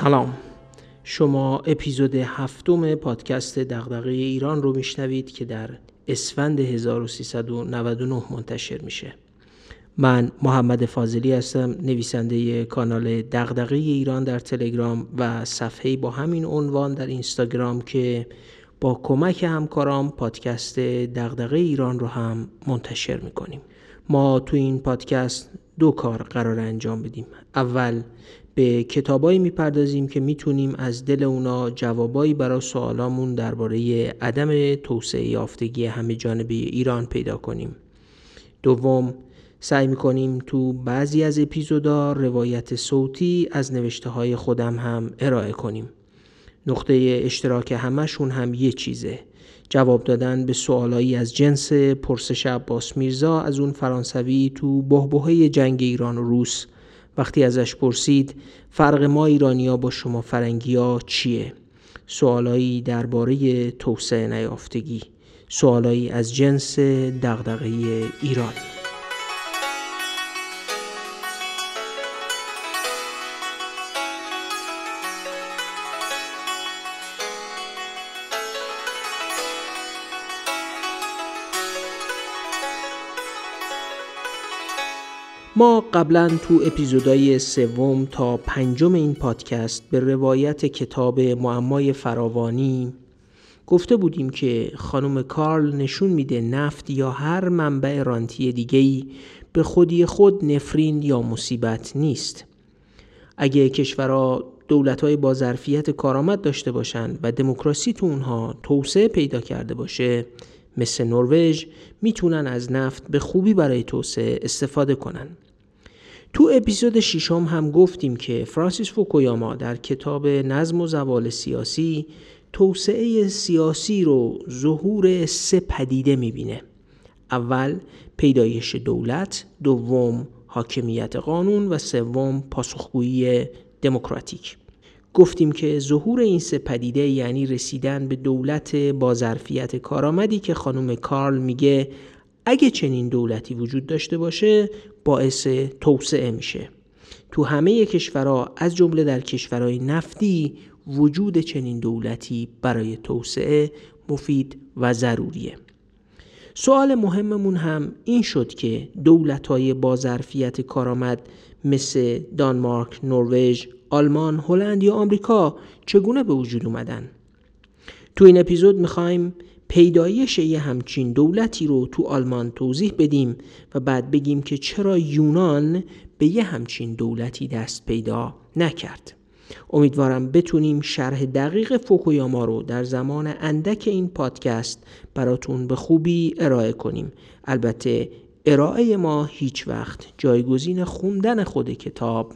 سلام. شما اپیزود هفتم پادکست دغدغه ایران رو میشنوید که در اسفند 1399 منتشر میشه. من محمد فاضلی هستم نویسنده کانال دغدغه ایران در تلگرام و صفحه با همین عنوان در اینستاگرام که با کمک همکارام پادکست دغدغه ایران رو هم منتشر می‌کنیم. ما تو این پادکست دو کار قرار انجام بدیم. اول به کتابایی می‌پردازیم که می‌تونیم از دل اونا جوابایی برای سوالامون درباره عدم توسعه یافتگی همه جانبه ایران پیدا کنیم. دوم سعی می‌کنیم تو بعضی از اپیزودا روایت صوتی از نوشته های خودم هم ارائه کنیم. نقطه اشتراک همشون هم یه چیزه. جواب دادن به سوالایی از جنس پرسش عباس میرزا از اون فرانسوی تو بهبهه جنگ ایران و روس وقتی ازش پرسید فرق ما ایرانیا با شما فرنگیا چیه؟ سوالایی درباره توسعه نیافتگی سوالایی از جنس دغدغه ایران ما قبلا تو اپیزودهای سوم تا پنجم این پادکست به روایت کتاب معمای فراوانی گفته بودیم که خانم کارل نشون میده نفت یا هر منبع رانتی دیگهی به خودی خود نفرین یا مصیبت نیست. اگه کشورها دولتهای با ظرفیت کارآمد داشته باشند و دموکراسی تو اونها توسعه پیدا کرده باشه مثل نروژ می‌تونن از نفت به خوبی برای توسعه استفاده کنن. تو اپیزود ششم هم گفتیم که فرانسیس فوکویاما در کتاب نظم و زوال سیاسی توسعه سیاسی رو ظهور سه پدیده می‌بینه. اول پیدایش دولت، دوم حاکمیت قانون و سوم پاسخگویی دموکراتیک. گفتیم که ظهور این سه پدیده یعنی رسیدن به دولت با ظرفیت کارآمدی که خانم کارل میگه اگه چنین دولتی وجود داشته باشه باعث توسعه میشه تو همه کشورها از جمله در کشورهای نفتی وجود چنین دولتی برای توسعه مفید و ضروریه سوال مهممون هم این شد که دولت های با ظرفیت کارآمد مثل دانمارک، نروژ، آلمان، هلند یا آمریکا چگونه به وجود اومدن؟ تو این اپیزود می‌خوایم پیدایش یه همچین دولتی رو تو آلمان توضیح بدیم و بعد بگیم که چرا یونان به یه همچین دولتی دست پیدا نکرد. امیدوارم بتونیم شرح دقیق فوکویاما رو در زمان اندک این پادکست براتون به خوبی ارائه کنیم. البته ارائه ما هیچ وقت جایگزین خوندن خود کتاب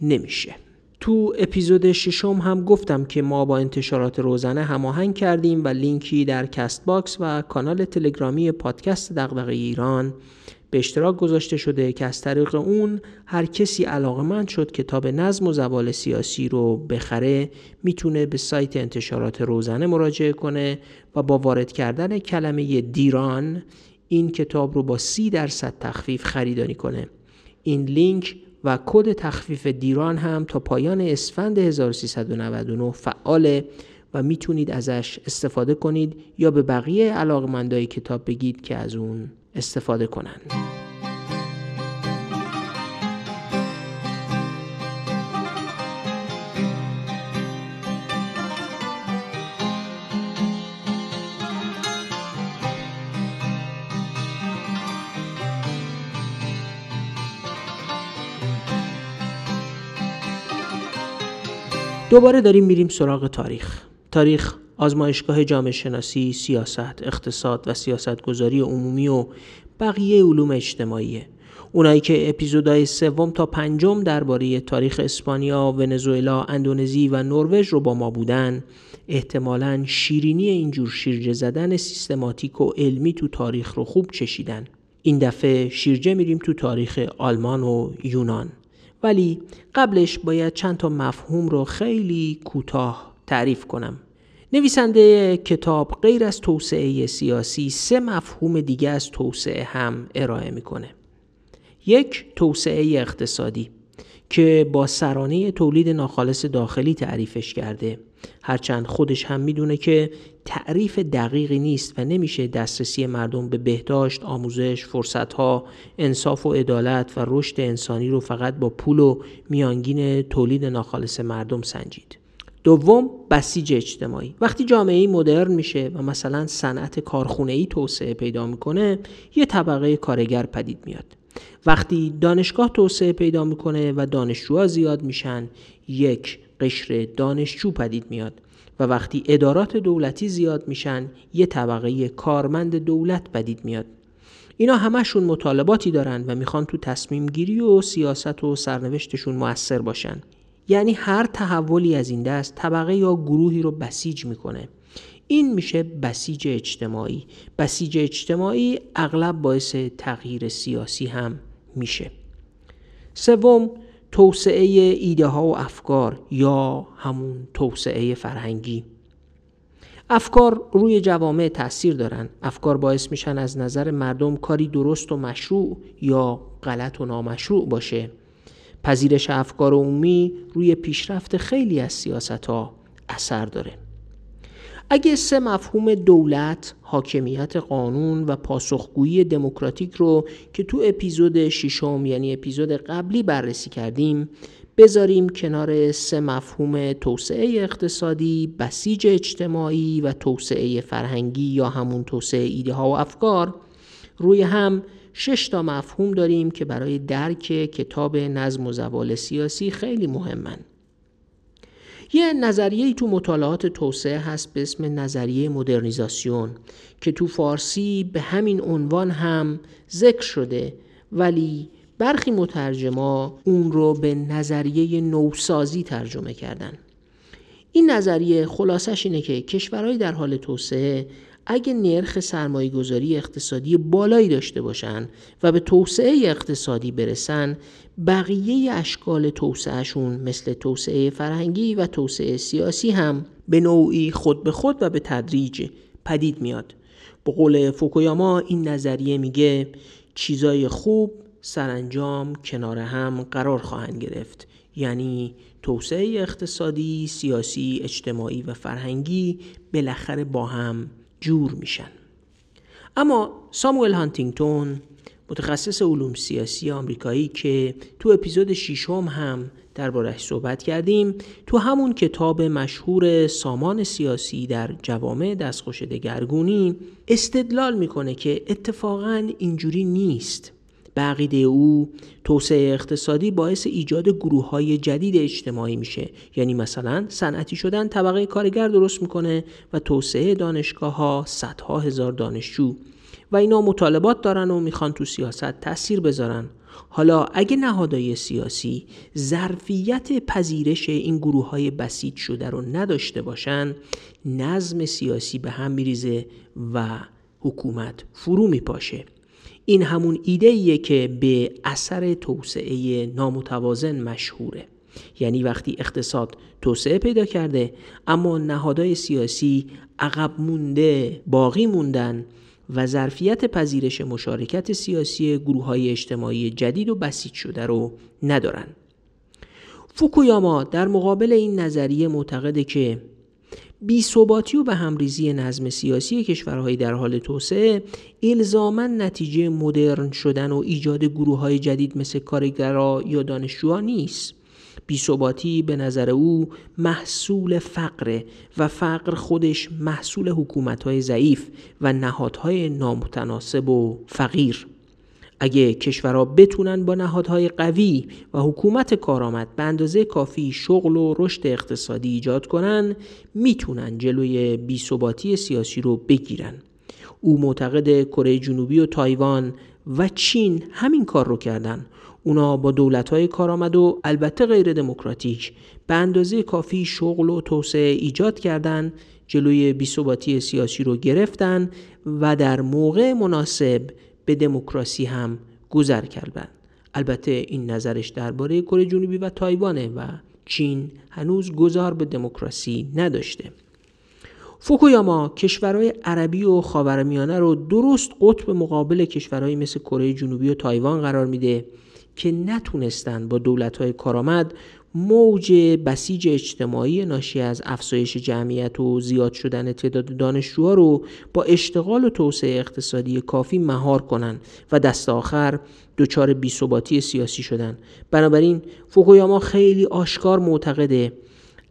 نمیشه. تو اپیزود ششم هم گفتم که ما با انتشارات روزنه هماهنگ کردیم و لینکی در Castbox و کانال تلگرامی پادکست دغدغه ایران به اشتراک گذاشته شده که از طریق اون هر کسی علاقمند شد کتاب نظم و زوال سیاسی رو بخره می‌تونه به سایت انتشارات روزنه مراجعه کنه و با وارد کردن کلمه دیران این کتاب رو با سی درصد تخفیف خریداری کنه. این لینک و کد تخفیف دیران هم تا پایان اسفند 1399 فعاله و می‌تونید ازش استفاده کنید یا به بقیه علاقمندای کتاب بگید که از اون استفاده کنند. دوباره داریم میریم سراغ تاریخ. تاریخ آزمایشگاه جامعه شناسی، سیاست، اقتصاد و سیاست گذاری عمومی و بقیه علوم اجتماعیه. اونایی که اپیزودهای سوم تا پنجم درباره تاریخ اسپانیا، ونزوئلا، اندونزی و نروژ رو با ما بودن احتمالا شیرینی اینجور شیرجه زدن سیستماتیک و علمی تو تاریخ رو خوب چشیدن. این دفعه شیرجه میریم تو تاریخ آلمان و یونان. ولی قبلش باید چند تا مفهوم رو خیلی کوتاه تعریف کنم. نویسنده کتاب غیر از توسعه سیاسی سه مفهوم دیگه از توسعه هم ارائه می‌کنه. یک توسعه اقتصادی. که با سرانه تولید ناخالص داخلی تعریفش کرده. هرچند خودش هم می‌دونه که تعریف دقیقی نیست و نمیشه دسترسی مردم به بهداشت، آموزش، فرصتها، انصاف و عدالت و رشد انسانی رو فقط با پول و میانگین تولید ناخالص مردم سنجید. دوم بسیج اجتماعی. وقتی جامعه مدرن میشه و مثلا صنعت کارخونه ای توسعه پیدا می‌کنه یه طبقه کارگر پدید میاد. وقتی دانشگاه توسعه پیدا می‌کنه و دانشجوها زیاد میشن یک قشر دانشجو پدید میاد و وقتی ادارات دولتی زیاد میشن یه طبقه کارمند دولت پدید میاد. اینا همشون مطالباتی دارن و می‌خوان تو تصمیم گیری و سیاست و سرنوشتشون موثر باشن. یعنی هر تحولی از این دست طبقه یا گروهی رو بسیج می‌کنه. این میشه بسیج اجتماعی. بسیج اجتماعی اغلب باعث تغییر سیاسی هم میشه. سوم توسعه ایده ها و افکار یا همون توسعه فرهنگی. افکار روی جوامع تاثیر دارن. افکار باعث میشن از نظر مردم کاری درست و مشروع یا غلط و نامشروع باشه. پذیرش افکار عمومی روی پیشرفت خیلی از سیاست ها اثر داره. اگه سه مفهوم دولت، حاکمیت قانون و پاسخگویی دموکراتیک رو که تو اپیزود ششم یعنی اپیزود قبلی بررسی کردیم بذاریم کنار سه مفهوم توسعه اقتصادی، بسیج اجتماعی و توسعه فرهنگی یا همون توسعه ایده ها و افکار. روی هم شش تا مفهوم داریم که برای درک کتاب نظم و زوال سیاسی خیلی مهمن. یه نظریه تو مطالعات توسعه هست به اسم نظریه مدرنیزاسیون که تو فارسی به همین عنوان هم ذکر شده ولی برخی مترجما اون رو به نظریه نوسازی ترجمه کردن. این نظریه خلاصش اینه که کشورهای در حال توسعه اگه نرخ سرمایه گذاری اقتصادی بالایی داشته باشن و به توسعه اقتصادی برسن بقیه اشکال توسعهشون مثل توسعه فرهنگی و توسعه سیاسی هم به نوعی خود به خود و به تدریج پدید میاد. به قول فوکویاما این نظریه میگه چیزای خوب سرانجام کنار هم قرار خواهند گرفت. یعنی توسعه اقتصادی، سیاسی، اجتماعی و فرهنگی بالاخره با هم جور میشن. اما ساموئل هانتینگتون متخصص علوم سیاسی آمریکایی که تو اپیزود ششم هم دربارهش صحبت کردیم تو همون کتاب مشهور سامان سیاسی در جوامع دستخوش دگرگونی استدلال می‌کنه که اتفاقا اینجوری نیست. بقیده او توسعه اقتصادی باعث ایجاد گروه های جدید اجتماعی میشه. یعنی مثلا صنعتی شدن طبقه کارگر درست می‌کنه و توسعه دانشگاه ها صدها هزار دانشجو. و اینا مطالبات دارن و می‌خوان تو سیاست تاثیر بذارن. حالا اگه نهادهای سیاسی ظرفیت پذیرش این گروه های بسیج شده رو نداشته باشن نظم سیاسی به هم میریزه و حکومت فرو میپاشه. این همون ایده ایه که به اثر توسعه نامتوازن مشهوره. یعنی وقتی اقتصاد توسعه پیدا کرده اما نهادهای سیاسی عقب مونده باقی موندن و ظرفیت پذیرش مشارکت سیاسی گروه های اجتماعی جدید و بسیج شده رو ندارن. فوکویاما در مقابل این نظریه معتقده که بی ثباتی و به همریزی نظم سیاسی کشورهای در حال توسعه الزاما نتیجه مدرن شدن و ایجاد گروه های جدید مثل کارگرا یا دانشجوها نیست. بیثباتی به نظر او محصول فقره و فقر خودش محصول حکومتهای ضعیف و نهادهای نامتناسب و فقیر. اگه کشورها بتونن با نهادهای قوی و حکومت کارآمد به اندازه کافی شغل و رشد اقتصادی ایجاد کنن می‌تونن جلوی بیثباتی سیاسی رو بگیرن. او معتقد کره جنوبی و تایوان و چین همین کار رو کردن. اونا با دولت‌های کارآمد و البته غیر دموکراتیک به اندازه کافی شغل و توسعه ایجاد کردند جلوی بیثباتی سیاسی رو گرفتن و در موقع مناسب به دموکراسی هم گذر کردند. البته این نظرش درباره کره جنوبی و تایوانه و چین هنوز گذار به دموکراسی نداشته. فوکویاما کشورهای عربی و خاورمیانه رو درست قطب مقابل کشورهایی مثل کره جنوبی و تایوان قرار میده که نتونستن با دولت‌های کارآمد موج بسیج اجتماعی ناشی از افزایش جمعیت و زیاد شدن تعداد دانشجوها رو با اشتغال و توسعه اقتصادی کافی مهار کنند و دست آخر دچار بیثباتی سیاسی شدن. بنابراین فوکویاما خیلی آشکار معتقده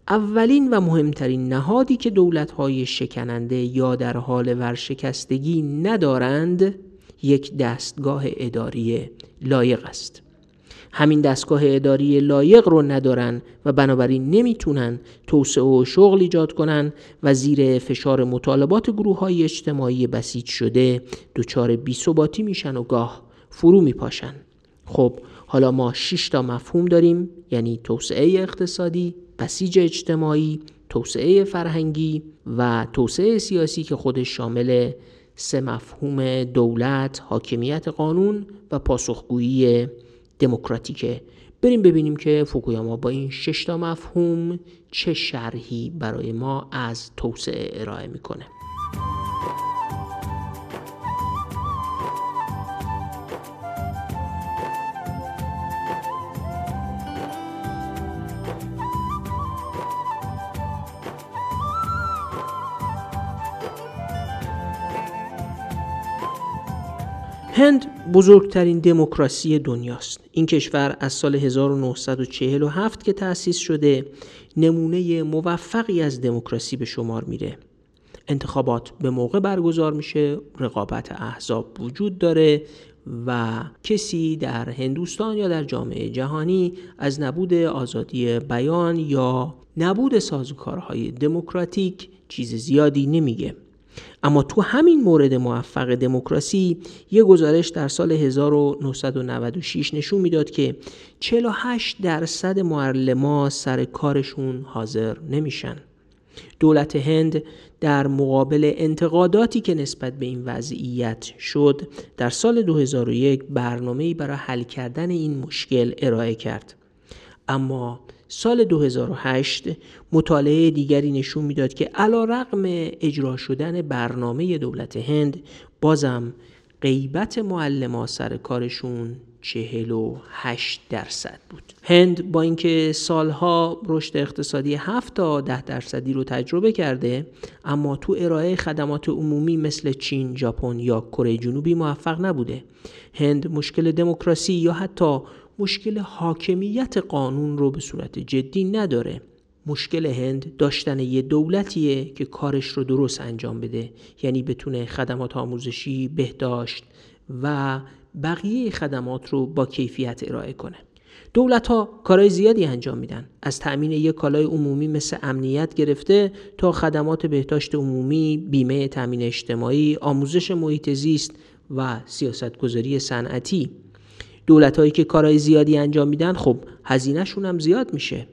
اولین و مهمترین نهادی که دولت‌های شکننده یا در حال ورشکستگی ندارند یک دستگاه اداری لایق است. همین دستگاه اداری لایق رو ندارن و بنابراین نمی‌تونن توسعه و شغل ایجاد کنن و زیر فشار مطالبات گروه های اجتماعی بسیج شده دچار بیثباتی میشن و گاه فرو میپاشن. خب حالا ما 6 تا مفهوم داریم یعنی توسعه اقتصادی، بسیج اجتماعی، توسعه فرهنگی و توسعه سیاسی که خودش شامل سه مفهوم دولت، حاکمیت قانون و پاسخگویی دموکراتیکه. بریم ببینیم که فوکویاما با این شش مفهوم چه شرحی برای ما از توسعه ارائه می‌کنه. هند بزرگترین دموکراسی دنیاست. این کشور از سال 1947 که تأسیس شده نمونه موفقی از دموکراسی به شمار میره. انتخابات به موقع برگزار میشه رقابت احزاب وجود داره و کسی در هندوستان یا در جامعه جهانی از نبود آزادی بیان یا نبود سازوکارهای دموکراتیک چیز زیادی نمیگه. اما تو همین مورد موفق دموکراسی یه گزارش در سال 1996 نشون می‌داد که 48 درصد معلما سر کارشون حاضر نمیشن. دولت هند در مقابل انتقاداتی که نسبت به این وضعیت شد در سال 2001 برنامه‌ای برای حل کردن این مشکل ارائه کرد. اما سال 2008 مطالعه دیگری نشون می‌داد که علا رقم اجرا شدن برنامه دولت هند بازم غیبت معلم سر کارشون 48 درصد بود. هند با اینکه سالها رشد اقتصادی 7 تا 10 درصدی رو تجربه کرده اما تو ارائه خدمات عمومی مثل چین، ژاپن یا کره جنوبی موفق نبوده. هند مشکل دموکراسی یا حتی مشکل حاکمیت قانون رو به صورت جدی نداره. مشکل هند داشتن یه دولتیه که کارش رو درست انجام بده. یعنی بتونه خدمات آموزشی بهداشت و بقیه خدمات رو با کیفیت ارائه کنه. دولت ها کارهای زیادی انجام میدن. از تأمین یک کالای عمومی مثل امنیت گرفته تا خدمات بهداشت عمومی بیمه تأمین اجتماعی آموزش محیط زیست و سیاستگذاری صنعتی. دولت هایی که کارهای زیادی انجام میدن خب هزینهشون هم زیاد میشه.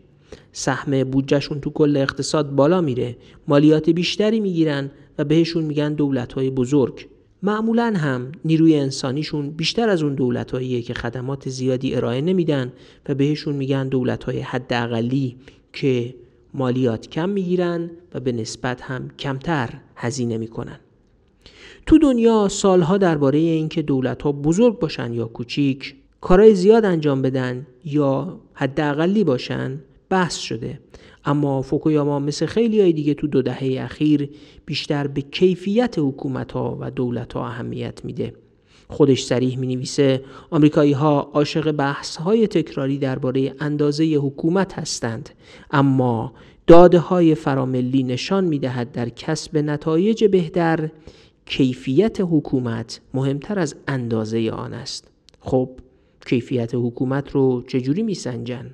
سهم بودجهشون تو کل اقتصاد بالا میره. مالیات بیشتری می‌گیرن و بهشون میگن دولت های بزرگ. معمولا هم نیروی انسانیشون بیشتر از اون دولت که خدمات زیادی ارائه نمیدن و بهشون میگن دولت های حداقلی که مالیات کم می‌گیرن و به نسبت هم کمتر هزینه می‌کنن. تو دنیا سالها درباره اینکه دولت ها بزرگ باشن یا کوچیک کارهای زیاد انجام بدن یا حداقلی باشن بحث شده. اما فوکویاما مثل خیلی های دیگه تو دو دهه اخیر بیشتر به کیفیت حکومت ها و دولت ها اهمیت میده. خودش سریح می نویسه آمریکایی ها عاشق بحث های تکراری درباره اندازه حکومت هستند اما داده های فراملی نشان می دهد در کسب نتایج بهتر کیفیت حکومت مهمتر از اندازه آن است. خب کیفیت حکومت رو چجوری میسنجن؟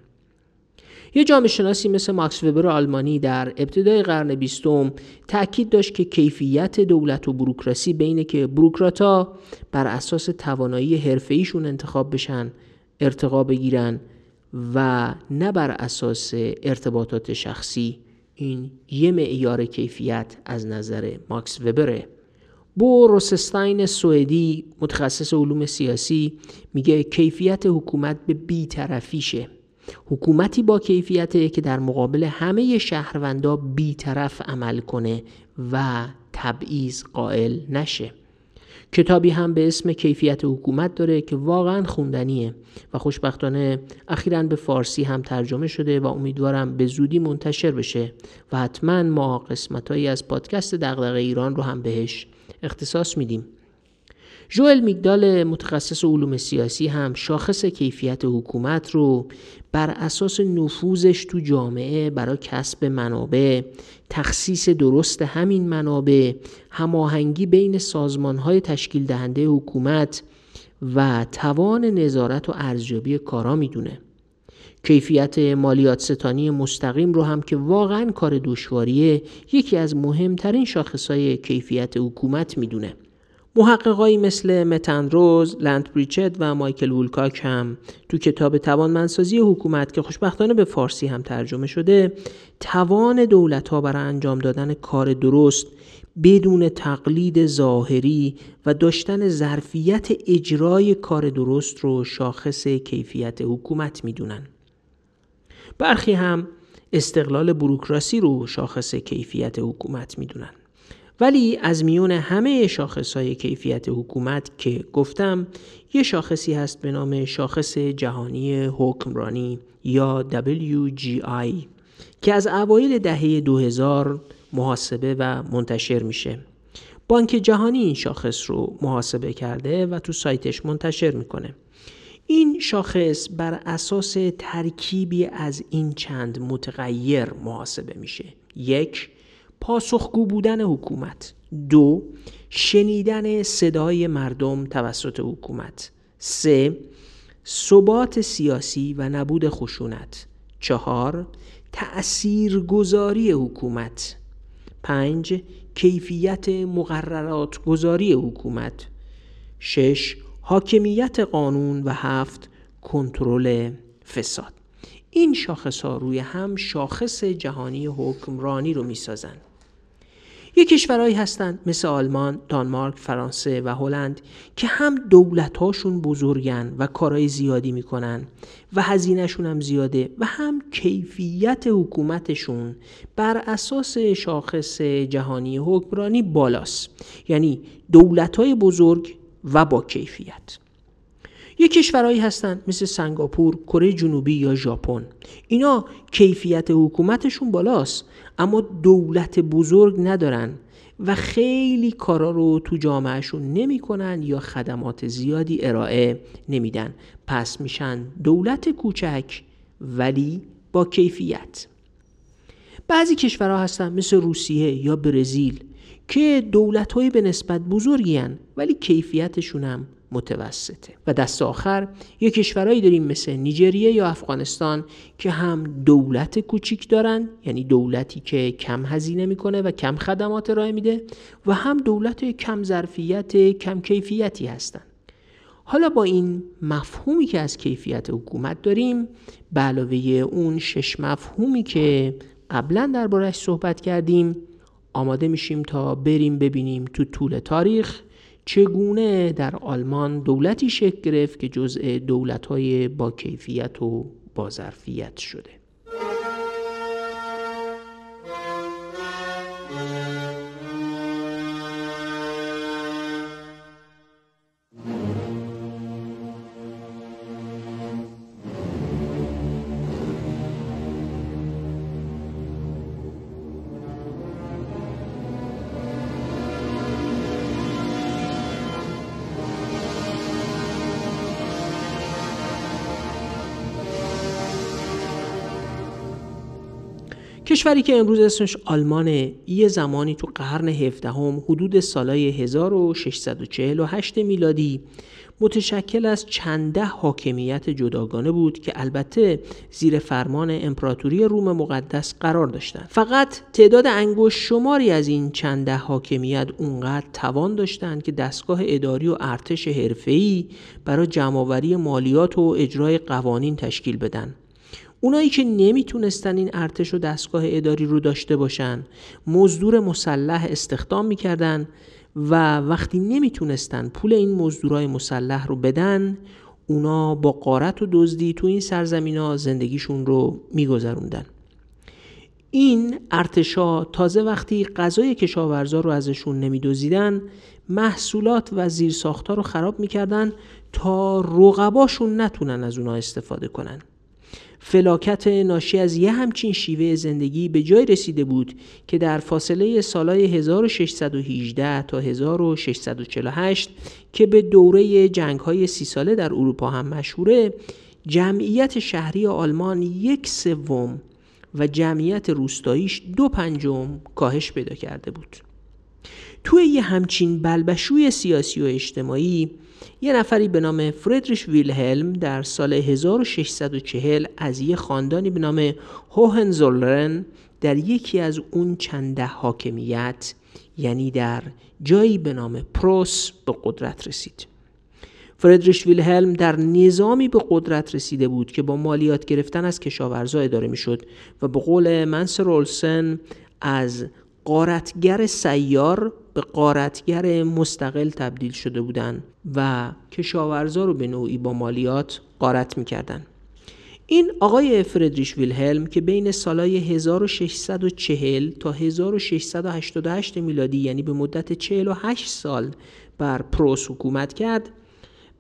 یه جامعه شناسی مثل ماکس وبر آلمانی در ابتدای قرن بیستم تاکید داشت که کیفیت دولت و بروکراسی بینه که بروکراتا بر اساس توانایی حرفه‌ایشون انتخاب بشن ارتقا بگیرن و نه بر اساس ارتباطات شخصی. این یه معیار کیفیت از نظر ماکس وبره. بو روسستاین سوئدی متخصص علوم سیاسی میگه کیفیت حکومت به بیطرفیشه حکومتی با کیفیته که در مقابل همه شهروندا بیطرف عمل کنه و تبعیض قائل نشه. کتابی هم به اسم کیفیت حکومت داره که واقعا خوندنیه و خوشبختانه اخیرا به فارسی هم ترجمه شده و امیدوارم به زودی منتشر بشه و حتما ما قسمتهایی از پادکست دغدغه ایران رو هم بهش اختصاص میدیم. جوئل میگدال متخصص علوم سیاسی هم شاخص کیفیت حکومت رو بر اساس نفوذش تو جامعه برای کسب منابع تخصیص درست همین منابع هماهنگی بین سازمانهای تشکیل دهنده حکومت و توان نظارت و ارزیابی کارا می‌دونه. کیفیت مالیات ستانی مستقیم رو هم که واقعا کار دشواریه یکی از مهمترین شاخصهای کیفیت حکومت می‌دونه محققایی مثل متندروز، لند بریچت و مایکل وولکاک هم تو کتاب توانمندسازی حکومت که خوشبختانه به فارسی هم ترجمه شده توان دولت ها برای انجام دادن کار درست بدون تقلید ظاهری و داشتن ظرفیت اجرای کار درست رو شاخص کیفیت حکومت می‌دونن. برخی هم استقلال بروکراسی رو شاخص کیفیت حکومت می‌دونن. ولی از میون همه های کیفیت حکومت که گفتم یه شاخصی هست به نام شاخص جهانی حکمرانی یا WGI که از اوایل دهه 2000 محاسبه و منتشر میشه بانک جهانی این شاخص رو محاسبه کرده و تو سایتش منتشر می‌کنه این شاخص بر اساس ترکیبی از این چند متغیر محاسبه میشه. یک پاسخگو بودن حکومت. دو شنیدن صدای مردم توسط حکومت. سه ثبات سیاسی و نبود خشونت. چهار تأثیرگذاری حکومت. پنج کیفیت مقررات گذاری حکومت. شش حاکمیت قانون و هفت کنترل فساد. این شاخص ها روی هم شاخص جهانی حکمرانی رو می‌سازند یه کشورهایی هستند مثل آلمان، دانمارک، فرانسه و هلند که هم دولتاشون بزرگن و کارهای زیادی می‌کنن و هزینهشون هم زیاده و هم کیفیت حکومتشون بر اساس شاخص جهانی حکمرانی بالاست. یعنی دولتهای بزرگ و با کیفیت یه کشورهایی هستن مثل سنگاپور، کره جنوبی یا ژاپن. اینا کیفیت حکومتشون بالاست اما دولت بزرگ ندارن و خیلی کارا رو تو جامعهشون نمی‌کنن یا خدمات زیادی ارائه نمیدن. پس میشن دولت کوچک ولی با کیفیت. بعضی کشورها هستن مثل روسیه یا برزیل که دولت های به نسبت بزرگی هن ولی کیفیتشون هم متوسطه. و دست آخر یه کشورهایی داریم مثل نیجریه یا افغانستان که هم دولت کوچیک دارن یعنی دولتی که کم هزینه می‌کنه و کم خدمات ارائه میده و هم دولت کم ظرفیت کم کیفیتی هستن. حالا با این مفهومی که از کیفیت حکومت داریم به علاوه اون شش مفهومی که قبلا دربارش صحبت کردیم آماده میشیم تا بریم ببینیم تو طول تاریخ چگونه در آلمان دولتی شکل گرفت که جزء دولت‌های با کیفیت و بازرفیت شده. کشوری که امروز اسمش آلمانه یه زمانی تو قرن 17 هم حدود سالای 1648 میلادی متشکل از چنده حاکمیت جداگانه بود که البته زیر فرمان امپراتوری روم مقدس قرار داشتند. فقط تعداد انگوش شماری از این چنده حاکمیت اونقدر توان داشتند که دستگاه اداری و ارتش حرفه‌ای برای جمعآوری مالیات و اجرای قوانین تشکیل بدن. اونایی که نمی‌تونستن این ارتش و دستگاه اداری رو داشته باشن مزدور مسلح استخدام می‌کردن و وقتی نمی‌تونستن پول این مزدورای مسلح رو بدن اونا با قارت و دزدی تو این سرزمین ها زندگیشون رو میگذروندن. این ارتشا تازه وقتی غذای کشاورزا رو ازشون نمیدوزیدن محصولات و زیرساختها رو خراب می‌کردن تا رقباشون نتونن از اونها استفاده کنن. فلاکت ناشی از یه همچین شیوه زندگی به جای رسیده بود که در فاصله سالهای 1618 تا 1648 که به دوره جنگ های سی ساله در اروپا هم مشهوره جمعیت شهری آلمان یک سوم و جمعیت روستاییش دو پنجم کاهش پیدا کرده بود. توی یه همچین بلبشوی سیاسی و اجتماعی یه نفری به نام فردریش ویلهلم در سال 1640 از یه خاندانی به نام هوهنزولرن در یکی از اون چنده حاکمیت یعنی در جایی به نام پروس به قدرت رسید. فردریش ویلهلم در نظامی به قدرت رسیده بود که با مالیات گرفتن از کشاورزا اداره می‌شد و به قول منسر اولسن از قارتگر سیار به قارتگر مستقل تبدیل شده بودند و کشاورزا رو به نوعی با مالیات قارت می‌کردن این آقای فردریش ویلهلم که بین سالهای 1640 تا 1688 میلادی یعنی به مدت 48 سال بر پروس حکومت کرد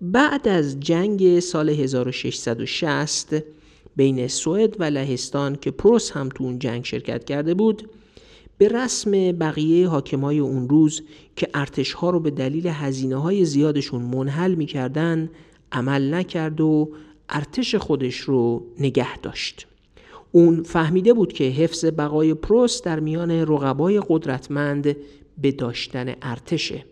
بعد از جنگ سال 1660 بین سوئد و لهستان که پروس هم تو اون جنگ شرکت کرده بود به رسم بقیه حاکمای اون روز که ارتش ها رو به دلیل هزینه های زیادشون منحل می‌کردن عمل نکرد و ارتش خودش رو نگه داشت. اون فهمیده بود که حفظ بقای پروس در میان رقبای قدرتمند به داشتن ارتشه.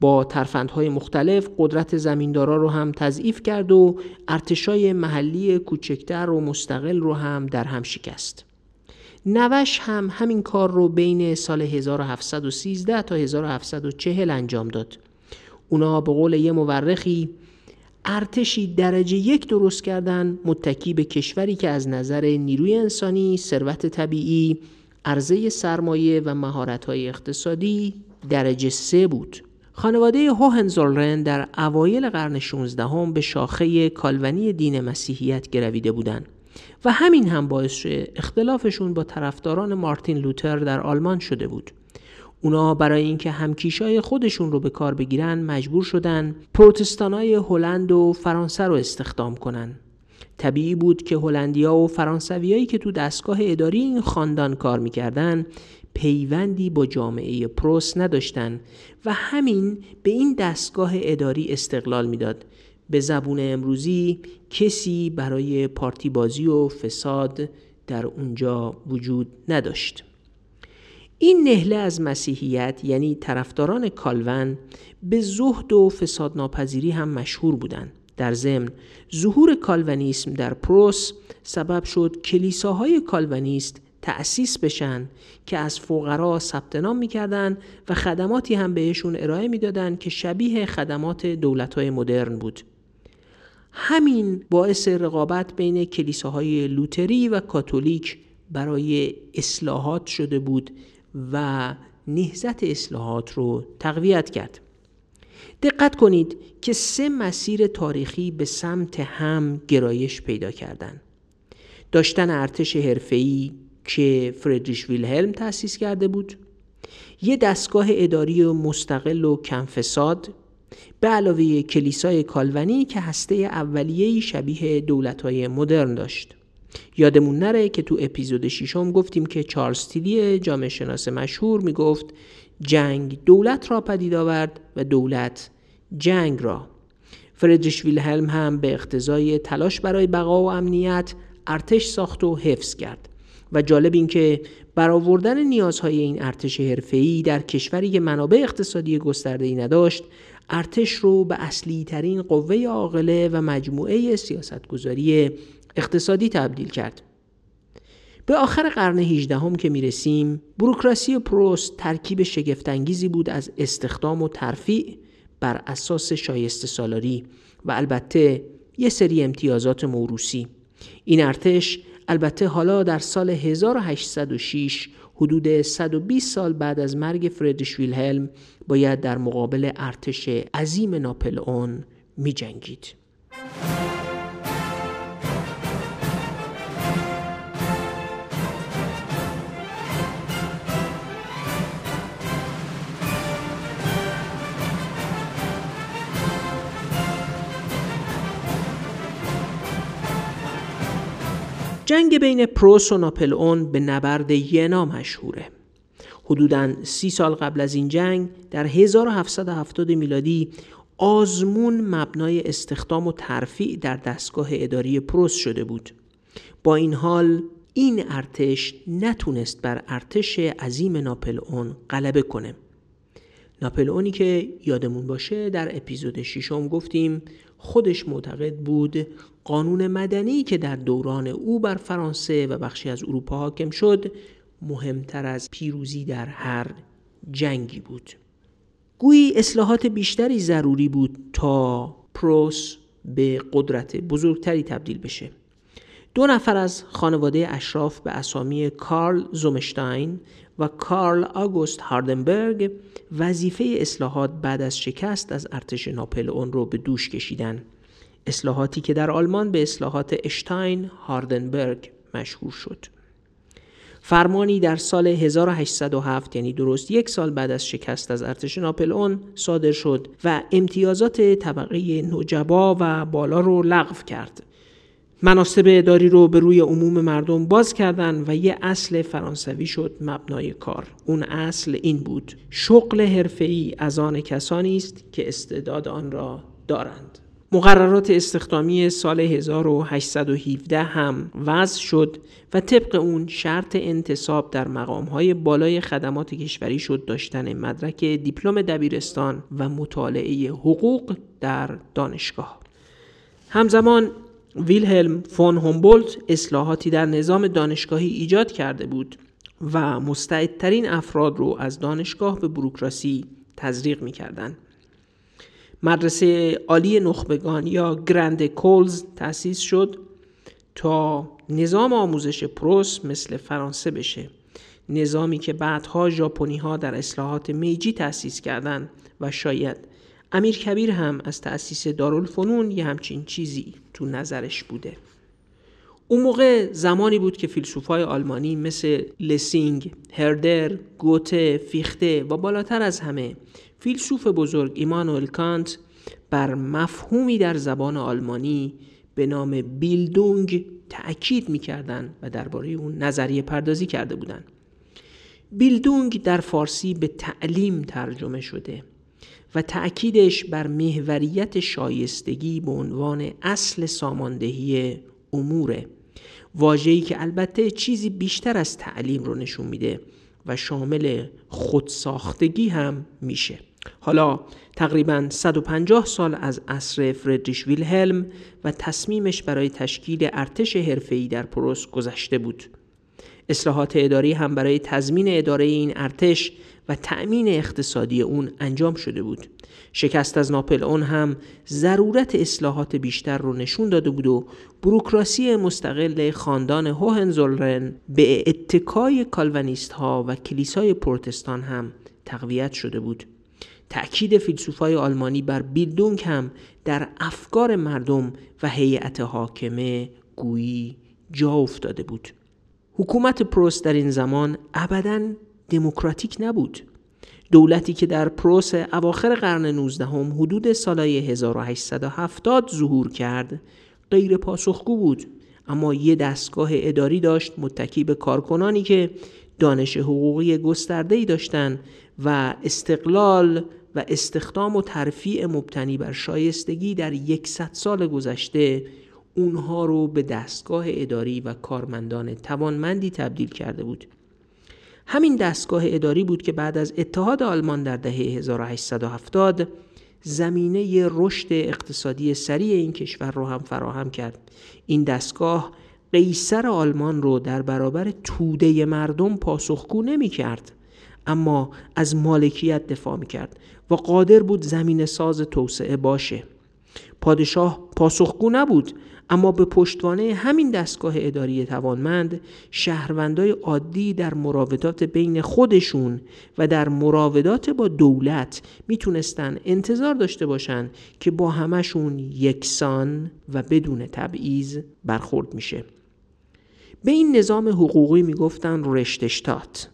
با ترفندهای مختلف قدرت زمیندارا رو هم تضعیف کرد و ارتشای محلی کوچکتر و مستقل رو هم در هم شکست. نوش هم همین کار رو بین سال 1713 تا 1740 انجام داد اونا به قول یه مورخی ارتشی درجه یک درست کردن متکی به کشوری که از نظر نیروی انسانی، ثروت طبیعی، عرضه سرمایه و مهارت‌های اقتصادی درجه سه بود. خانواده هوهنزولرن در اوایل قرن 16 هم به شاخه کالونی دین مسیحیت گرویده بودند. و همین هم باعث اختلافشون با طرفداران مارتین لوتر در آلمان شده بود. اونا برای اینکه همکیشای خودشون رو به کار بگیرن مجبور شدن پروتستانای هلند و فرانسه رو استخدام کنن. طبیعی بود که هلندیا و فرانسویایی که تو دستگاه اداری این خاندان کار می‌کردن پیوندی با جامعه پروس نداشتن و همین به این دستگاه اداری استقلال می‌داد. به زبون امروزی کسی برای پارتی بازی و فساد در اونجا وجود نداشت. این نهله از مسیحیت یعنی طرفداران کالون به زهد و فساد ناپذیری هم مشهور بودند. در ضمن ظهور کالونیسم در پروس سبب شد کلیساهای کالونیست تأسیس بشن که از فقرا ثبت نام می‌کردن و خدماتی هم بهشون ارائه می‌دادند که شبیه خدمات دولتهای مدرن بود. همین باعث رقابت بین کلیساهای لوتری و کاتولیک برای اصلاحات شده بود و نهزت اصلاحات رو تقویت کرد دقت کنید که سه مسیر تاریخی به سمت هم گرایش پیدا کردند. داشتن ارتش حرفه‌ای که فردریش ویلهلم تأسیس کرده بود یه دستگاه اداری مستقل و کمفساد به علاوه کلیسای کالونی که هسته اولیه‌ای شبیه دولت‌های مدرن داشت. یادمون نره که تو اپیزود ششم گفتیم که چارلز تیلی جامعه شناس مشهور می‌گفت جنگ دولت را پدید آورد و دولت جنگ را. فردریش ویلهلم هم به اقتضای تلاش برای بقا و امنیت ارتش ساخت و حفظ کرد. و جالب این که برآوردن نیازهای این ارتش حرفه‌ای در کشوری که منابع اقتصادی گسترده‌ای نداشت ارتش رو به اصلی ترین قوه عاقله و مجموعه سیاستگذاری اقتصادی تبدیل کرد. به آخر قرن 18 هم که می رسیم بروکراسی پروست ترکیب شگفتانگیزی بود از استخدام و ترفیع بر اساس شایسته سالاری و البته یه سری امتیازات موروسی این ارتش البته حالا در سال 1806 حدود 120 سال بعد از مرگ فردریش ویلهلم باید در مقابل ارتش عظیم ناپل اون می جنگید. جنگ بین پروس و ناپلئون به نبرد ینا مشهوره. حدوداً سی سال قبل از این جنگ در 1770 میلادی آزمون مبنای استخدام و ترفیع در دستگاه اداری پروس شده بود. با این حال این ارتش نتونست بر ارتش عظیم ناپلئون غلبه کنه. ناپلئونی که یادمون باشه در اپیزود ششم گفتیم خودش معتقد بود. قانون مدنی که در دوران او بر فرانسه و بخشی از اروپا حاکم شد مهمتر از پیروزی در هر جنگی بود. گویی اصلاحات بیشتری ضروری بود تا پروس به قدرت بزرگتری تبدیل بشه. دو نفر از خانواده اشراف به اسامی کارل زومشتاین و کارل آگوست هاردنبرگ وظیفه اصلاحات بعد از شکست از ارتش ناپلئون رو به دوش کشیدن. اصلاحاتی که در آلمان به اصلاحات اشتاین هاردنبرگ مشهور شد. فرمانی در سال 1807 یعنی درست یک سال بعد از شکست از ارتش ناپلئون صادر شد و امتیازات طبقه نجبا و بالا رو لغو کرد. مناسب اداری رو به روی عموم مردم باز کردن و یه اصل فرانسوی شد مبنای کار. اون اصل این بود. شغل حرفه‌ای از آن کسانی است که استعداد آن را دارند. مقررات استخدامی سال 1817 هم وضع شد و طبق اون شرط انتصاب در مقامهای بالای خدمات کشوری شد داشتن مدرک دیپلم دبیرستان و مطالعه حقوق در دانشگاه. همزمان ویلهلم فون هومبولت اصلاحاتی در نظام دانشگاهی ایجاد کرده بود و مستعدترین افراد رو از دانشگاه به بروکراسی تزریق می کردن. مدرسه عالی نخبگان یا گرند کولز تأسیس شد تا نظام آموزش پروس مثل فرانسه بشه نظامی که بعدها ژاپنی ها در اصلاحات میجی تأسیس کردند و شاید امیر کبیر هم از تأسیس دارالفنون یه همچین چیزی تو نظرش بوده اون موقع زمانی بود که فیلسوفای آلمانی مثل لسینگ، هردر، گوته، فیخته و بالاتر از همه فیلسوف بزرگ ایمانوئل کانت بر مفهومی در زبان آلمانی به نام بیلدونگ تأکید می‌کردند و درباره اون نظریه پردازی کرده بودند. بیلدونگ در فارسی به تعلیم ترجمه شده و تأکیدش بر محوریت شایستگی به عنوان اصل ساماندهی اموره. واجهی که البته چیزی بیشتر از تعلیم رو نشون میده و شامل خودساختگی هم میشه. حالا تقریبا 150 سال از عصر فردریش ویلهلم و تصمیمش برای تشکیل ارتش حرفه‌ای در پروس گذشته بود. اصلاحات اداری هم برای تضمین اداره این ارتش و تأمین اقتصادی اون انجام شده بود. شکست از ناپل اون هم ضرورت اصلاحات بیشتر رو نشون داده بود و بروکراسی مستقل خاندان هوهنزولرن به اتکای کالوانیست ها و کلیسای پروتستان هم تقویت شده بود. تأکید فیلسوفای آلمانی بر بیلدونگ هم در افکار مردم و هیئت حاکمه گویی جا افتاده بود. حکومت پروس در این زمان ابدا دموکراتیک نبود. دولتی که در پروس اواخر قرن 19 هم حدود سالهای 1870 ظهور کرد غیر پاسخگو بود. اما یه دستگاه اداری داشت متکی به کارکنانی که دانش حقوقی گسترده‌ای داشتند و استقلال و استخدام و ترفیع مبتنی بر شایستگی در یکصد سال گذشته اونها رو به دستگاه اداری و کارمندان توانمندی تبدیل کرده بود. همین دستگاه اداری بود که بعد از اتحاد آلمان در دهه 1870 زمینه رشد اقتصادی سریع این کشور رو هم فراهم کرد. این دستگاه قیصر آلمان رو در برابر توده مردم پاسخگو نمی کرد اما از مالکیت دفاع می کرد و قادر بود زمین ساز توسعه باشه. پادشاه پاسخگو نبود اما به پشتوانه همین دستگاه اداری توانمند شهروندای عادی در مراودات بین خودشون و در مراودات با دولت می‌تونستن انتظار داشته باشن که با همشون یکسان و بدون تبعیض برخورد میشه. به این نظام حقوقی می‌گفتن رشتشتات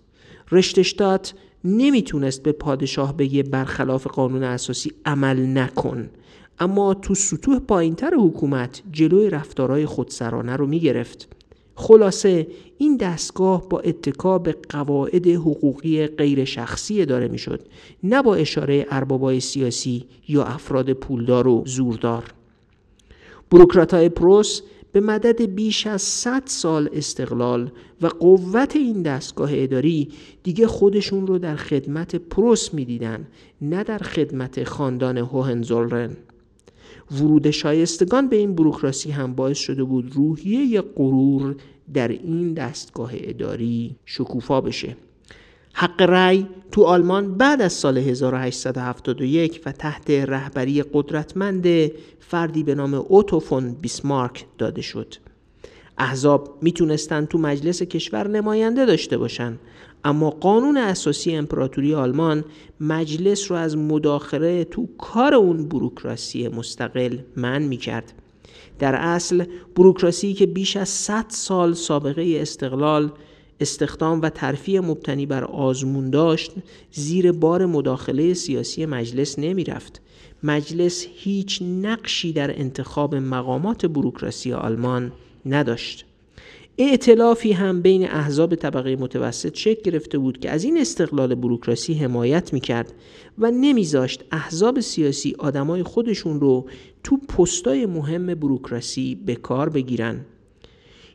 رشتشتات نمی‌تونست به پادشاه بگه برخلاف قانون اساسی عمل نکن. اما تو سطوح پایینتر حکومت جلوی رفتارهای خودسرانه رو می‌گرفت. خلاصه این دستگاه با اتکا به قواعد حقوقی غیر شخصی داره می‌شد نه با اشاره اربابای سیاسی یا افراد پولدار و زوردار. بروکراتای پروس به مدد بیش از 100 سال استقلال و قوت این دستگاه اداری دیگه خودشون رو در خدمت پروس می‌دیدن نه در خدمت خاندان هوهنزولرن. ورود شایستگان به این بروکراسی هم باعث شده بود روحیه غرور در این دستگاه اداری شکوفا بشه حق رأی تو آلمان بعد از سال 1871 و تحت رهبری قدرتمند فردی به نام اوتو فون بیسمارک داده شد. احزاب می‌تونستن تو مجلس کشور نماینده داشته باشن اما قانون اساسی امپراتوری آلمان مجلس رو از مداخله تو کار اون بروکراسی مستقل من می‌کرد. در اصل بروکراسی که بیش از 100 سال سابقه استقلال استخدام و ترفیع مبتنی بر آزمون داشت زیر بار مداخله سیاسی مجلس نمی رفت. مجلس هیچ نقشی در انتخاب مقامات بروکراسی آلمان نداشت. ائتلافی هم بین احزاب طبقه متوسط شکل گرفته بود که از این استقلال بروکراسی حمایت می‌کرد و نمیذاشت احزاب سیاسی آدمای خودشون رو تو پستای مهم بروکراسی به کار بگیرن.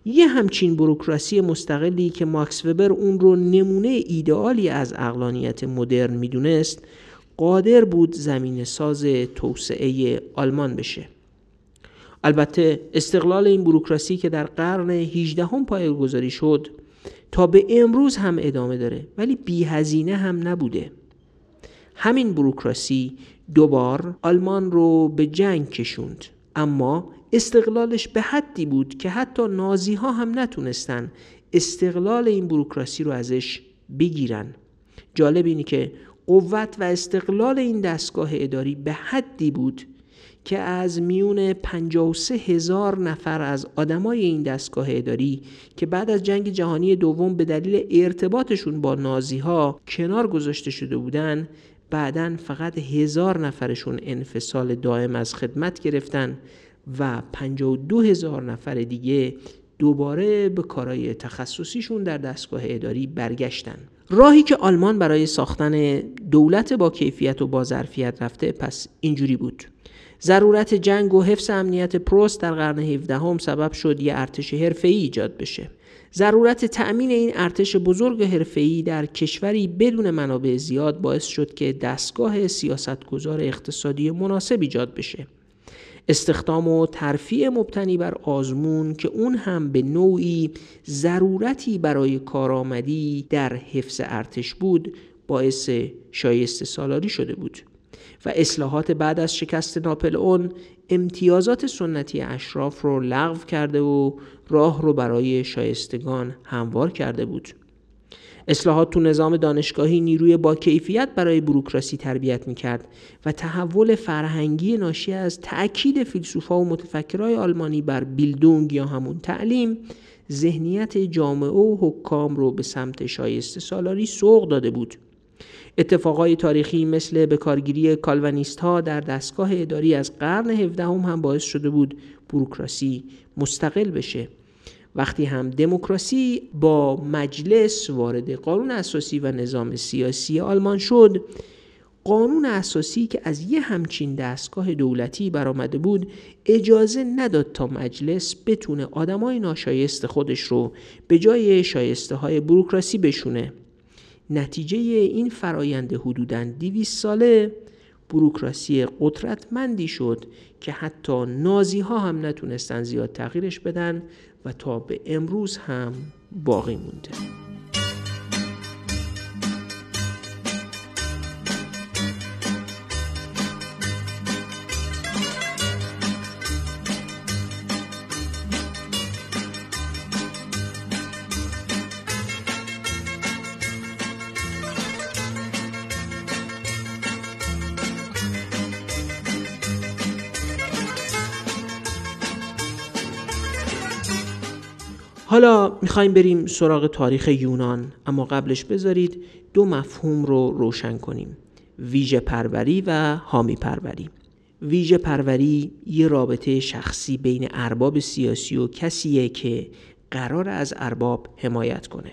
یه همچین بروکراسی مستقلی که ماکس وبر اون رو نمونه ایدئالی از اقلانیت مدرن می‌دونست قادر بود زمین ساز توسعه آلمان بشه. البته استقلال این بروکراسی که در قرن 18 هم پایگذاری شد تا به امروز هم ادامه داره ولی بی هزینه هم نبوده. همین بروکراسی دوبار آلمان رو به جنگ کشوند اما استقلالش به حدی بود که حتی نازی ها هم نتونستن استقلال این بروکراسی رو ازش بگیرن. جالب اینه که قوت و استقلال این دستگاه اداری به حدی بود که از میون 53 هزار نفر از آدمای این دستگاه اداری که بعد از جنگ جهانی دوم به دلیل ارتباطشون با نازی ها کنار گذاشته شده بودن بعدا فقط هزار نفرشون انفصال دائم از خدمت گرفتن و 52 هزار نفر دیگه دوباره به کارهای تخصصیشون در دستگاه اداری برگشتن. راهی که آلمان برای ساختن دولت با کیفیت و با ظرفیت رفته پس اینجوری بود. ضرورت جنگ و حفظ امنیت پروست در قرن 17 هم سبب شد یه ارتش حرفه‌ای ایجاد بشه. ضرورت تأمین این ارتش بزرگ حرفه‌ای در کشوری بدون منابع زیاد باعث شد که دستگاه سیاستگزار اقتصادی مناسب ایجاد بشه. استخدام و ترفیع مبتنی بر آزمون که اون هم به نوعی ضرورتی برای کارآمدی در حفظ ارتش بود باعث شایسته سالاری شده بود. و اصلاحات بعد از شکست ناپل اون امتیازات سنتی اشراف رو لغو کرده و راه رو برای شایستگان هموار کرده بود. اصلاحات تو نظام دانشگاهی نیروی با کیفیت برای بروکراسی تربیت می‌کرد و تحول فرهنگی ناشی از تأکید فیلسوفا و متفکرای آلمانی بر بیلدونگ یا همون تعلیم ذهنیت جامعه و حکام رو به سمت شایسته سالاری سوق داده بود. اتفاقای تاریخی مثل به کارگیری کالوانیست ها در دستگاه اداری از قرن 17 هم, هم باعث شده بود بروکراسی مستقل بشه. وقتی هم دموکراسی با مجلس وارد قانون اساسی و نظام سیاسی آلمان شد قانون اساسی که از یه همچین دستگاه دولتی برآمده بود اجازه نداد تا مجلس بتونه آدمای ناشایست خودش رو به جای شایسته های بروکراسی بشونه. نتیجه این فرایند حدوداً 200 ساله بروکراسی قدرتمندی شد که حتی نازی ها هم نتونستن زیاد تغییرش بدن و تا به امروز هم باقی مونده. حالا می‌خوایم بریم سراغ تاریخ یونان اما قبلش بذارید دو مفهوم رو روشن کنیم. ویژه پروری و حامی پروری. ویژه پروری یه رابطه شخصی بین ارباب سیاسی و کسیه که قرار از ارباب حمایت کنه.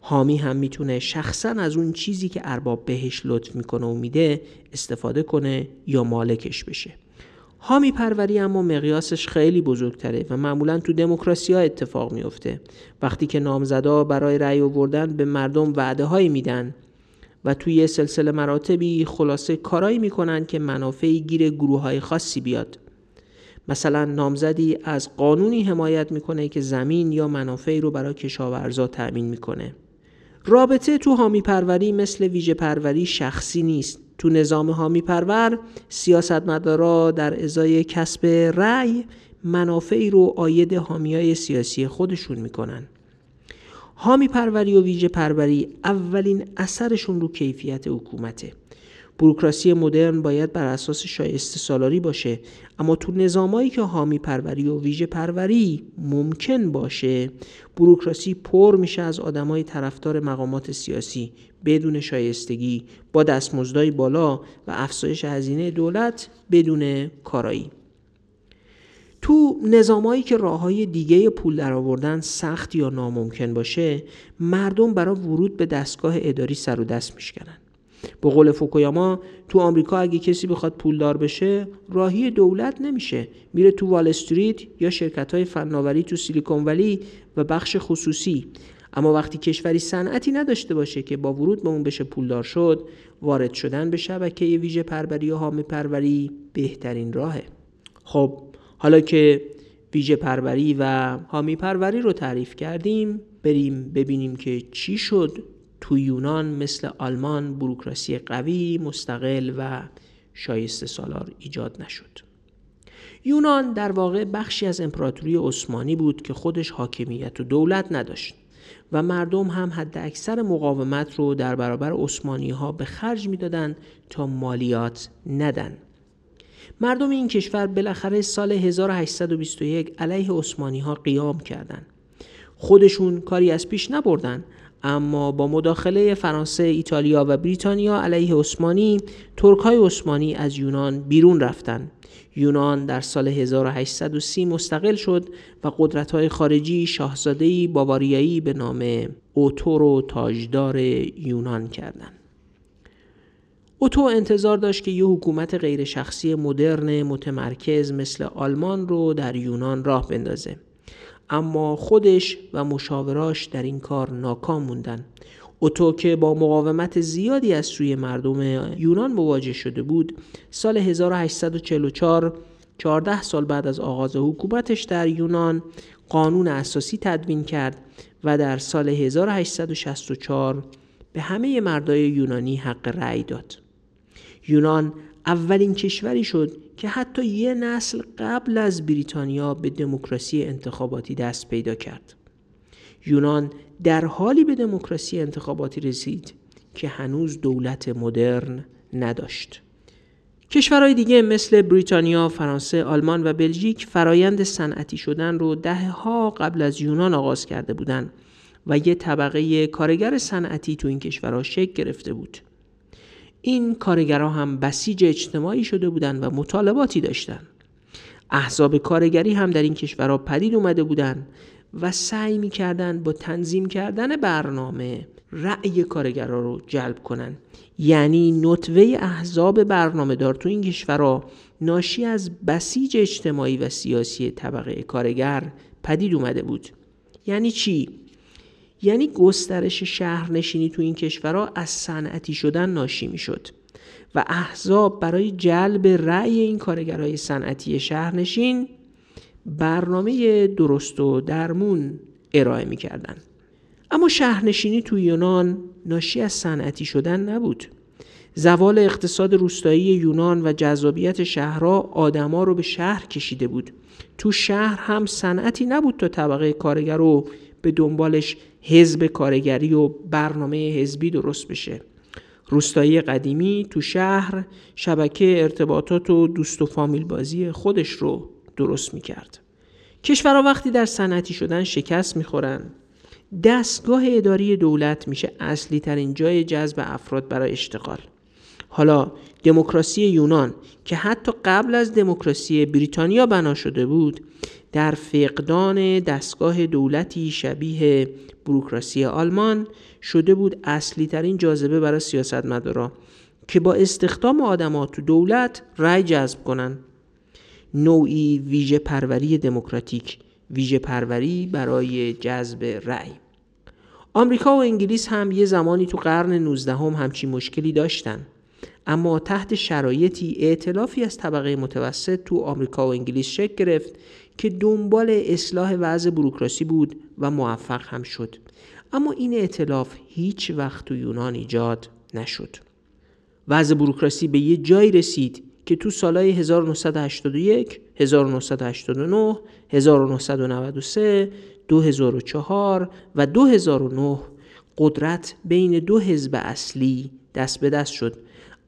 حامی هم می‌تونه شخصا از اون چیزی که ارباب بهش لطف می‌کنه و میده استفاده کنه یا مالکش بشه. حامی پروری اما مقیاسش خیلی بزرگتره و معمولا تو دموکراسی ها اتفاق میفته وقتی که نامزدا برای رأی آوردن به مردم وعده هایی میدن و توی سلسله مراتبی خلاصه کارایی می‌کنن که منافعی گیر گروه های خاصی بیاد. مثلا نامزدی از قانونی حمایت می‌کنه که زمین یا منافعی رو برای کشاورزا تأمین می‌کنه. رابطه تو حامی پروری مثل ویژه پروری شخصی نیست. تو نظام حامی پرور سیاستمدارا در ازای کسب رأی منافعی رو آید حامیای سیاسی خودشون می‌کنن. حامی پروری و ویژه پروری اولین اثرشون رو کیفیت حکومته. بروکراسی مدرن باید بر اساس شایسته سالاری باشه اما تو نظامایی که حامی پروری و ویژه پروری ممکن باشه بروکراسی پر میشه از آدمای طرفدار مقامات سیاسی بدون شایستگی با دستمزدای بالا و افزایش هزینه دولت بدون کارایی. تو نظامایی که راه های دیگه پول درآوردن سخت یا ناممکن باشه مردم برای ورود به دستگاه اداری سر و دست میشکنن. به قول فوکویاما تو آمریکا اگه کسی بخواد پولدار بشه راهی دولت نمیشه. میره تو وال استریت یا شرکت های فناوری تو سیلیکون ولی و بخش خصوصی. اما وقتی کشوری صنعتی نداشته باشه که با ورود به اون بشه پولدار شد وارد شدن به شبکه ویژه پروری و حامی پروری بهترین راهه. خب حالا که ویژه پروری و حامی پروری رو تعریف کردیم بریم ببینیم که چی شد. تو یونان مثل آلمان بروکراسی قوی مستقل و شایسته سالار ایجاد نشد یونان در واقع بخشی از امپراتوری عثمانی بود که خودش حاکمیت و دولت نداشت و مردم هم حد اکثر مقاومت رو در برابر عثمانی ها به خرج می‌دادند تا مالیات ندن مردم این کشور بالاخره سال 1821 علیه عثمانی ها قیام کردند. خودشون کاری از پیش نبردن اما با مداخله فرانسه، ایتالیا و بریتانیا علیه عثمانی ترک های عثمانی از یونان بیرون رفتند. یونان در سال 1830 مستقل شد و قدرت های خارجی شاهزادهی باواریایی به نام اوتو رو تاجدار یونان کردند. اوتو انتظار داشت که یه حکومت غیر شخصی مدرن متمرکز مثل آلمان رو در یونان راه بندازه اما خودش و مشاوراش در این کار ناکام موندن اوتو که با مقاومت زیادی از سوی مردم یونان مواجه شده بود سال 1844 14 سال بعد از آغاز حکومتش در یونان قانون اساسی تدوین کرد و در سال 1864 به همه مردای یونانی حق رأی داد. یونان اولین کشوری شد که حتی یه نسل قبل از بریتانیا به دموکراسی انتخاباتی دست پیدا کرد. یونان در حالی به دموکراسی انتخاباتی رسید که هنوز دولت مدرن نداشت. کشورهای دیگه مثل بریتانیا، فرانسه، آلمان و بلژیک فرایند صنعتی شدن رو دهه ها قبل از یونان آغاز کرده بودند و یه طبقه کارگر صنعتی تو این کشورها شکل گرفته بود. این کارگرها هم بسیج اجتماعی شده بودند و مطالباتی داشتند. احزاب کارگری هم در این کشورها پدید اومده بودند و سعی می‌کردند با تنظیم کردن برنامه رأی کارگرها رو جلب کنند. یعنی نطوه احزاب برنامه دار تو این کشورها ناشی از بسیج اجتماعی و سیاسی طبقه کارگر پدید اومده بود یعنی چی یعنی گسترش شهرنشینی تو این کشورها از صنعتی شدن ناشی می‌شد و احزاب برای جلب رأی این کارگرای صنعتی شهرنشین برنامه درست و درمون ارائه می‌کردن. اما شهرنشینی تو یونان ناشی از صنعتی شدن نبود. زوال اقتصاد روستایی یونان و جذابیت شهرها آدما رو به شهر کشیده بود. تو شهر هم صنعتی نبود تا طبقه کارگر رو به دنبالش حزب کارگری و برنامه حزبی درست بشه. روستایی قدیمی تو شهر شبکه ارتباطات و دوست و فامیل بازی خودش رو درست می‌کرد. کشورها وقتی در صنعتی شدن شکست می‌خورن. دستگاه اداری دولت میشه اصلی ترین جای جذب افراد برای اشتغال. حالا دموکراسی یونان که حتی قبل از دموکراسی بریتانیا بنا شده بود در فقدان دستگاه دولتی شبیه بروکراسی آلمان شده بود اصلی ترین جاذبه برای سیاستمدارا که با استخدام آدما تو دولت رأی جذب کنن نوعی ویژه پروری دموکراتیک ویژه پروری برای جذب رأی. آمریکا و انگلیس هم یه زمانی تو قرن 19 هم همچین مشکلی داشتن. اما تحت شرایطی اعتلافی از طبقه متوسط تو آمریکا و انگلیس شکل گرفت که دنبال اصلاح وضع بروکراسی بود و موفق هم شد. اما این اعتلاف هیچ وقت تو یونان ایجاد نشد. وضع بروکراسی به یه جایی رسید که تو سالهای 1981 1989 1993 2004 و 2009 قدرت بین دو حزب اصلی دست به دست شد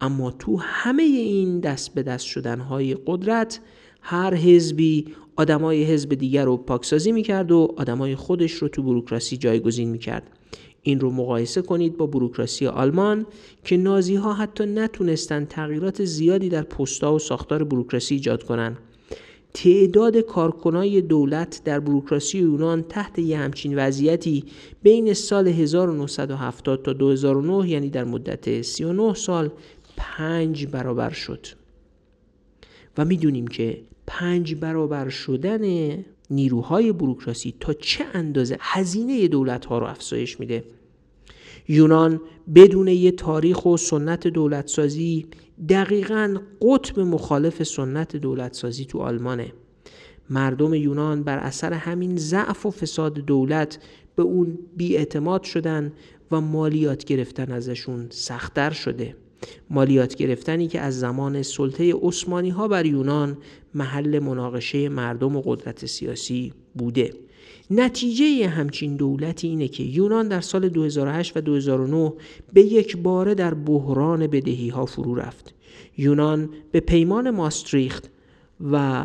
اما تو همه این دست به دست شدنهای قدرت هر حزبی آدمای حزب دیگر رو پاکسازی می‌کرد و آدمای خودش رو تو بروکراسی جایگزین می‌کرد این رو مقایسه کنید با بروکراسی آلمان که نازی ها حتی نتونستن تغییرات زیادی در پستا و ساختار بروکراسی ایجاد کنند. تعداد کارکنای دولت در بروکراسی یونان تحت یه همچین وضعیتی بین سال 1970 تا 2009 یعنی در مدت 39 سال پنج برابر شد. و می‌دونیم که پنج برابر شدن نیروهای بروکراسی تا چه اندازه هزینه دولت ها رو افزایش میده. یونان بدون یه تاریخ و سنت دولتسازی دقیقا قطب مخالف سنت دولتسازی تو آلمانه. مردم یونان بر اثر همین ضعف و فساد دولت به اون بیاعتماد شدن و مالیات گرفتن ازشون سختتر شده. مالیات گرفتنی که از زمان سلطه عثمانی ها بر یونان محل مناقشه مردم و قدرت سیاسی بوده. نتیجه همچین دولتی اینه که یونان در سال 2008 و 2009 به یک باره در بحران بدهی ها فرو رفت. یونان به پیمان ماستریخت و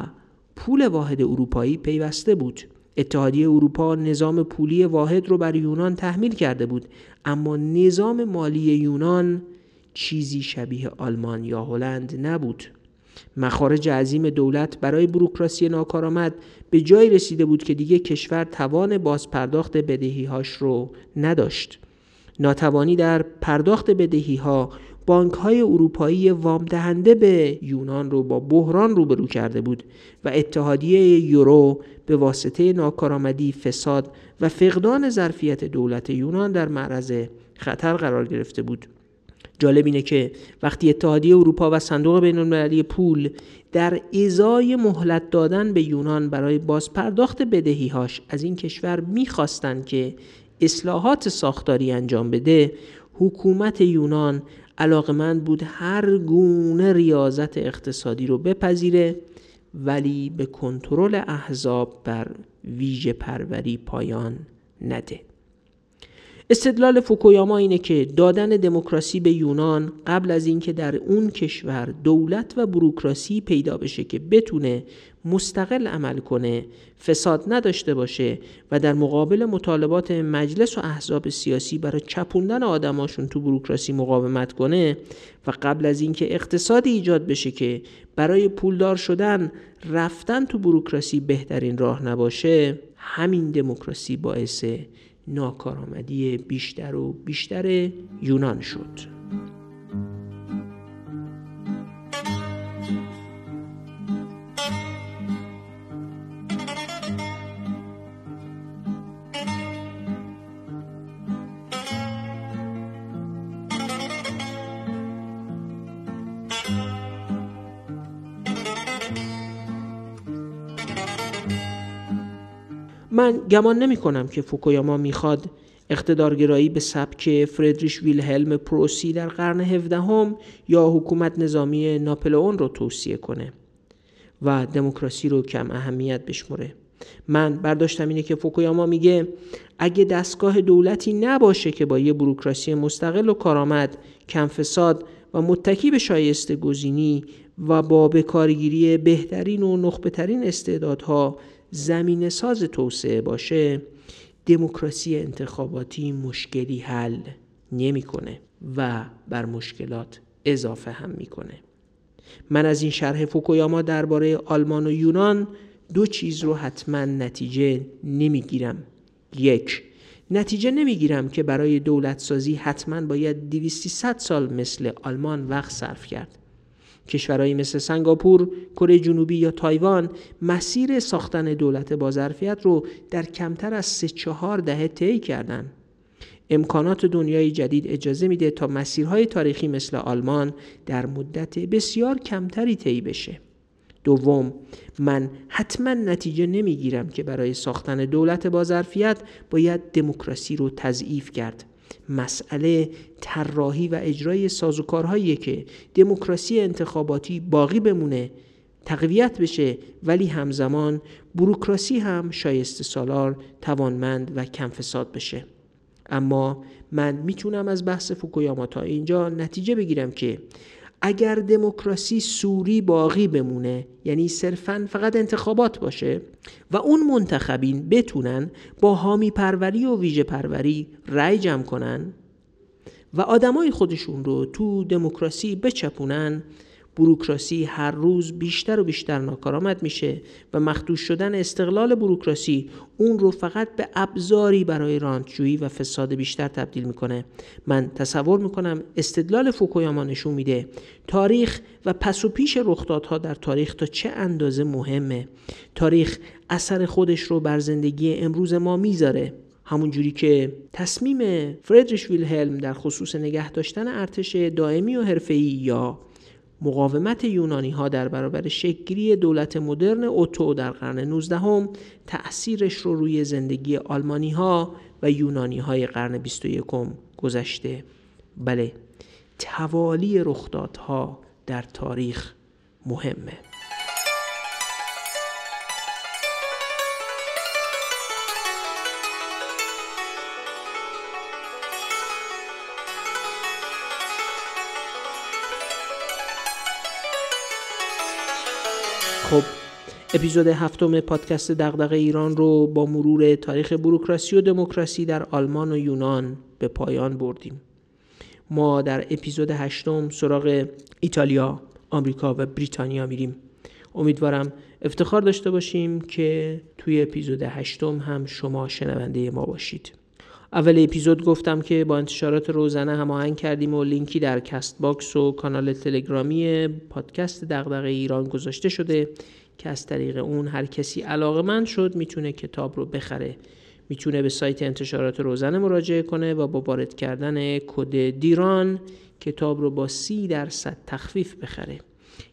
پول واحد اروپایی پیوسته بود. اتحادیه اروپا نظام پولی واحد رو بر یونان تحمیل کرده بود اما نظام مالی یونان چیزی شبیه آلمان یا هلند نبود. مخارج عظیم دولت برای بروکراسی ناکارآمد به جای رسیده بود که دیگه کشور توان بازپرداخت بدهیهاش رو نداشت. ناتوانی در پرداخت بدهی ها بانک های اروپایی وام دهنده به یونان رو با بحران روبرو کرده بود و اتحادیه یورو به واسطه ناکارآمدی فساد و فقدان ظرفیت دولت یونان در معرض خطر قرار گرفته بود. جالب اینه که وقتی اتحادیه اروپا و صندوق بین المللی پول در ازای مهلت دادن به یونان برای بازپرداخت بدهیهاش از این کشور می‌خواستند که اصلاحات ساختاری انجام بده حکومت یونان علاقمند بود هر گونه ریاضت اقتصادی رو بپذیره ولی به کنترل احزاب بر ویژه پروری پایان نده. استدلال فوکویاما اینه که دادن دموکراسی به یونان قبل از اینکه در اون کشور دولت و بروکراسی پیدا بشه که بتونه مستقل عمل کنه فساد نداشته باشه و در مقابل مطالبات مجلس و احزاب سیاسی برای چپوندن آدماشون تو بروکراسی مقاومت کنه و قبل از اینکه اقتصادی ایجاد بشه که برای پولدار شدن رفتن تو بروکراسی بهترین راه نباشه همین دموکراسی باعث ناکارآمدی بیشتر و بیشتر یونان شد. من گمان نمی کنم که فوکویاما می‌خواد اقتدارگرایی به سبک فردریش ویلهلم پروسی در قرن هفدهم یا حکومت نظامی ناپلئون رو توصیه کنه و دموکراسی رو کم اهمیت بشمره من برداشتم اینه که فوکویاما میگه اگه دستگاه دولتی نباشه که با یه بروکراسی مستقل و کارآمد کم فساد و متکی به شایسته گزینی و با بکارگیری بهترین و نخبهترین استعدادها زمین ساز توسعه باشه دموکراسی انتخاباتی مشکلی حل نمی‌کنه و بر مشکلات اضافه هم می‌کنه. من از این شرح فوکویاما درباره آلمان و یونان دو چیز رو حتما نتیجه نمی‌گیرم. یک نتیجه نمی‌گیرم که برای دولت سازی حتما باید 200 سال مثل آلمان وقت صرف کرد. کشورهایی مثل سنگاپور، کره جنوبی یا تایوان مسیر ساختن دولت با ظرفیت رو در کمتر از سه چهار دهه طی کردند. امکانات دنیای جدید اجازه میده تا مسیرهای تاریخی مثل آلمان در مدت بسیار کمتری طی بشه. دوم من حتما نتیجه نمی‌گیرم که برای ساختن دولت با ظرفیت باید دموکراسی رو تضعیف کرد مسئله طراحی و اجرای سازوکارهایی که دموکراسی انتخاباتی باقی بمونه تقویت بشه ولی همزمان بروکراسی هم شایسته سالار توانمند و کم فساد بشه. اما من می‌تونم از بحث فوکویاما تا اینجا نتیجه بگیرم که اگر دموکراسی سوری باقی بمونه یعنی صرفا فقط انتخابات باشه و اون منتخبین بتونن با حامی پروری و ویژه پروری رأی جمع کنن و آدمای خودشون رو تو دموکراسی بچپونن بروکراسی هر روز بیشتر و بیشتر ناکارآمد میشه و مخدوش شدن استقلال بروکراسی اون رو فقط به ابزاری برای رانتجویی و فساد بیشتر تبدیل می‌کنه. من تصور می‌کنم استدلال فوکویاما نشون میده تاریخ و پس و پیش رخدادها در تاریخ تا چه اندازه مهمه. تاریخ اثر خودش رو بر زندگی امروز ما می‌ذاره. همونجوری که تصمیم فردریش ویلهلم در خصوص نگه داشتن ارتش دائمی و حرفه‌ای یا مقاومت یونانی ها در برابر شکلی دولت مدرن اوتو در قرن 19 هم تأثیرش رو روی زندگی آلمانی ها و یونانی های قرن 21 گذشته. بله توالی رخدادها در تاریخ مهمه. اپیزود هفتم پادکست دغدغه ایران رو با مرور تاریخ بروکراسی و دموکراسی در آلمان و یونان به پایان بردیم. ما در اپیزود هشتم سراغ ایتالیا، آمریکا و بریتانیا میریم. امیدوارم افتخار داشته باشیم که توی اپیزود هشتم هم شما شنونده ما باشید. اول اپیزود گفتم که با انتشارات روزنه هماهنگ کردیم و لینکی در Castbox و کانال تلگرامی پادکست دغدغه ایران گذاشته شده. که از طریق اون هر کسی علاقمند شد می‌تونه کتاب رو بخره. می‌تونه به سایت انتشارات روزنه مراجعه کنه و با وارد کردن کد دیران کتاب رو با سی درصد تخفیف بخره.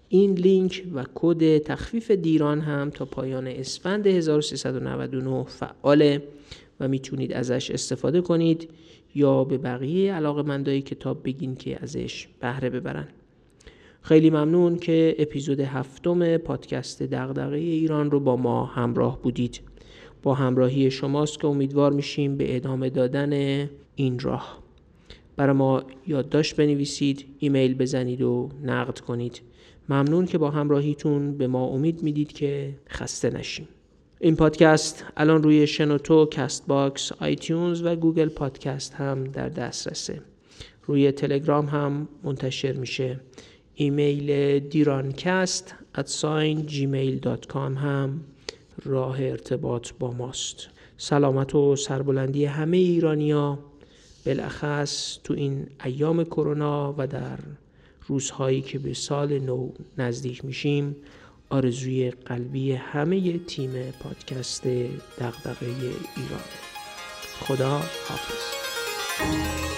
این لینک و کد تخفیف دیران هم تا پایان اسفند 1399 فعاله و می‌تونید ازش استفاده کنید یا به بقیه علاقه مندای کتاب بگین که ازش بهره ببرن. خیلی ممنون که اپیزود هفتم پادکست دغدغه ایران رو با ما همراه بودید با همراهی شماست که امیدوار میشیم به ادامه دادن این راه برای ما یادداشت بنویسید ایمیل بزنید و نقد کنید ممنون که با همراهیتون به ما امید می‌دید که خسته نشیم این پادکست الان روی شنوتو، Castbox، iTunes و Google Podcast هم در دسترسه. روی تلگرام هم منتشر میشه. ایمیل دیرانکست gmail.com هم راه ارتباط با ماست. سلامت و سربلندی همه ایرانیا. بالاخص تو این ایام کرونا و در روزهایی که به سال نو نزدیک میشیم آرزوی قلبی همه تیم پادکست دغدغه ایران. خدا حافظ.